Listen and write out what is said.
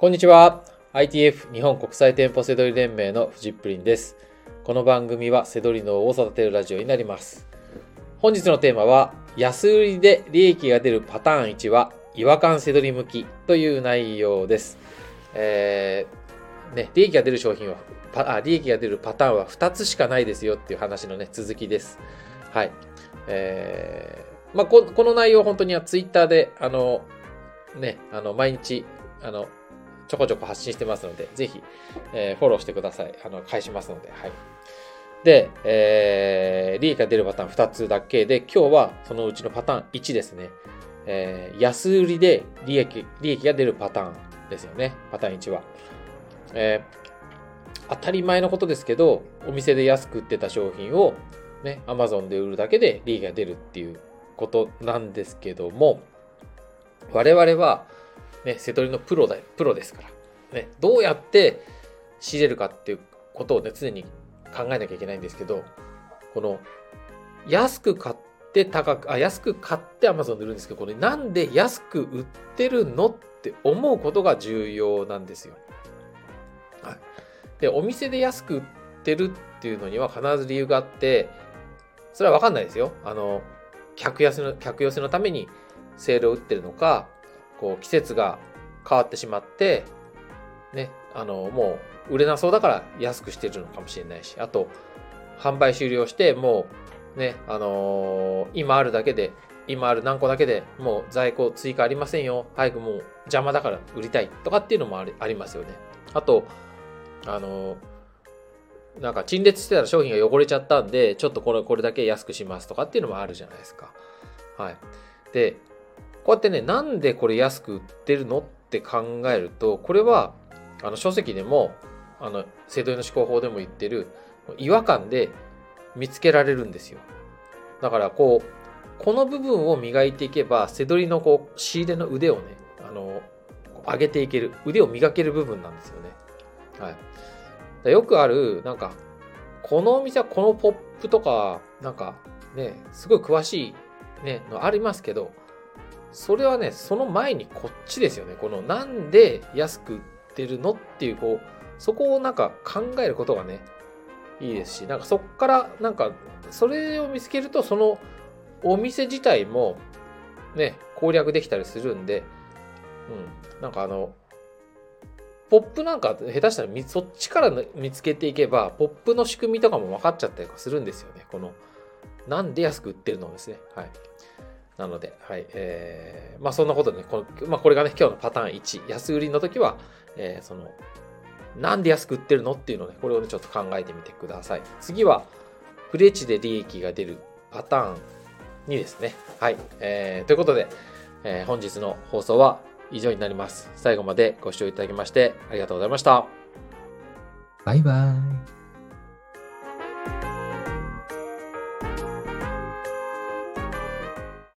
こんにちは。ITF 日本国際店舗セドリ連盟のフジップリンです。この番組はセドリ脳を育てるラジオになります。本日のテーマは、安売りで利益が出るパターン1は、違和感セドリ向きという内容です。えー、ね、利益が出る商品は、パあ利益が出るパターンは2つしかないですよっていう話のね、続きです。はい。えー、まあこ、この内容本当にはツイッターで、あの、ね、あの、毎日、あの、ちょこちょこ発信してますので、ぜひ、えーフォローしてください。あの、返しますので、はい。で、えー利益が出るパターン2つだけで、今日はそのうちのパターン1ですね。えー安売りで利益、利益が出るパターンですよね。パターン1は。えー当たり前のことですけど、お店で安く売ってた商品を、ね、Amazon で売るだけで利益が出るっていうことなんですけども、我々は、ね、瀬戸りのプロだ、プロですから、ね、どうやって仕入れるかっていうことをね、常に考えなきゃいけないんですけど、この、安く買って高く、あ、安く買って Amazon で売るんですけど、これなんで安く売ってるのって思うことが重要なんですよ。はい。で、お店で安く売ってるっていうのには必ず理由があって、それはわかんないですよ。あの、客寄せの、客寄せのためにセールを打ってるのか、こう季節が変わってしまって、ね、あの、もう売れなそうだから安くしてるのかもしれないし、あと、販売終了して、もうね、あのー今あるだけで、今ある何個だけでもう在庫追加ありませんよ。早くもう邪魔だから売りたいとかっていうのもありありますよね。あと、あのーなんか陳列してたら商品が汚れちゃったんで、ちょっとこれ、これだけ安くしますとかっていうのもあるじゃないですか。はい。で、こうやってね、なんでこれ安く売ってるのって考えると、これは、あの、書籍でも、あの、制度の思考法でも言ってる、違和感で見つけられるんですよ。だから、こう、この部分を磨いていけば、背取りのこう、仕入れの腕をね、あの、上げていける、腕を磨ける部分なんですよね。はい。よくある、なんか、このお店はこのポップとか、なんか、ね、すごい詳しい、ね、のありますけど、それはね、その前にこっちですよね。このなんで安く売ってるのっていう、こう、そこをなんか考えることがね、いいですし、なんかそっから、なんか、それを見つけると、そのお店自体も、ね、攻略できたりするんで、うん、なんかあの、ポップなんか下手したらみそっちから見つけていけば、ポップの仕組みとかも分かっちゃったりとかするんですよね。この、なんで安く売ってるのですね。はい。なので、はい。えー、まあそんなことでね、このまあこれがね、今日のパターン1、安売りの時は、えー、その、なんで安く売ってるのっていうのをね、これをね、ちょっと考えてみてください。次は、プレ値で利益が出るパターン2ですね。はい。えー、ということで、えー本日の放送は以上になります。最後までご視聴いただきましてありがとうございました。バイバイ。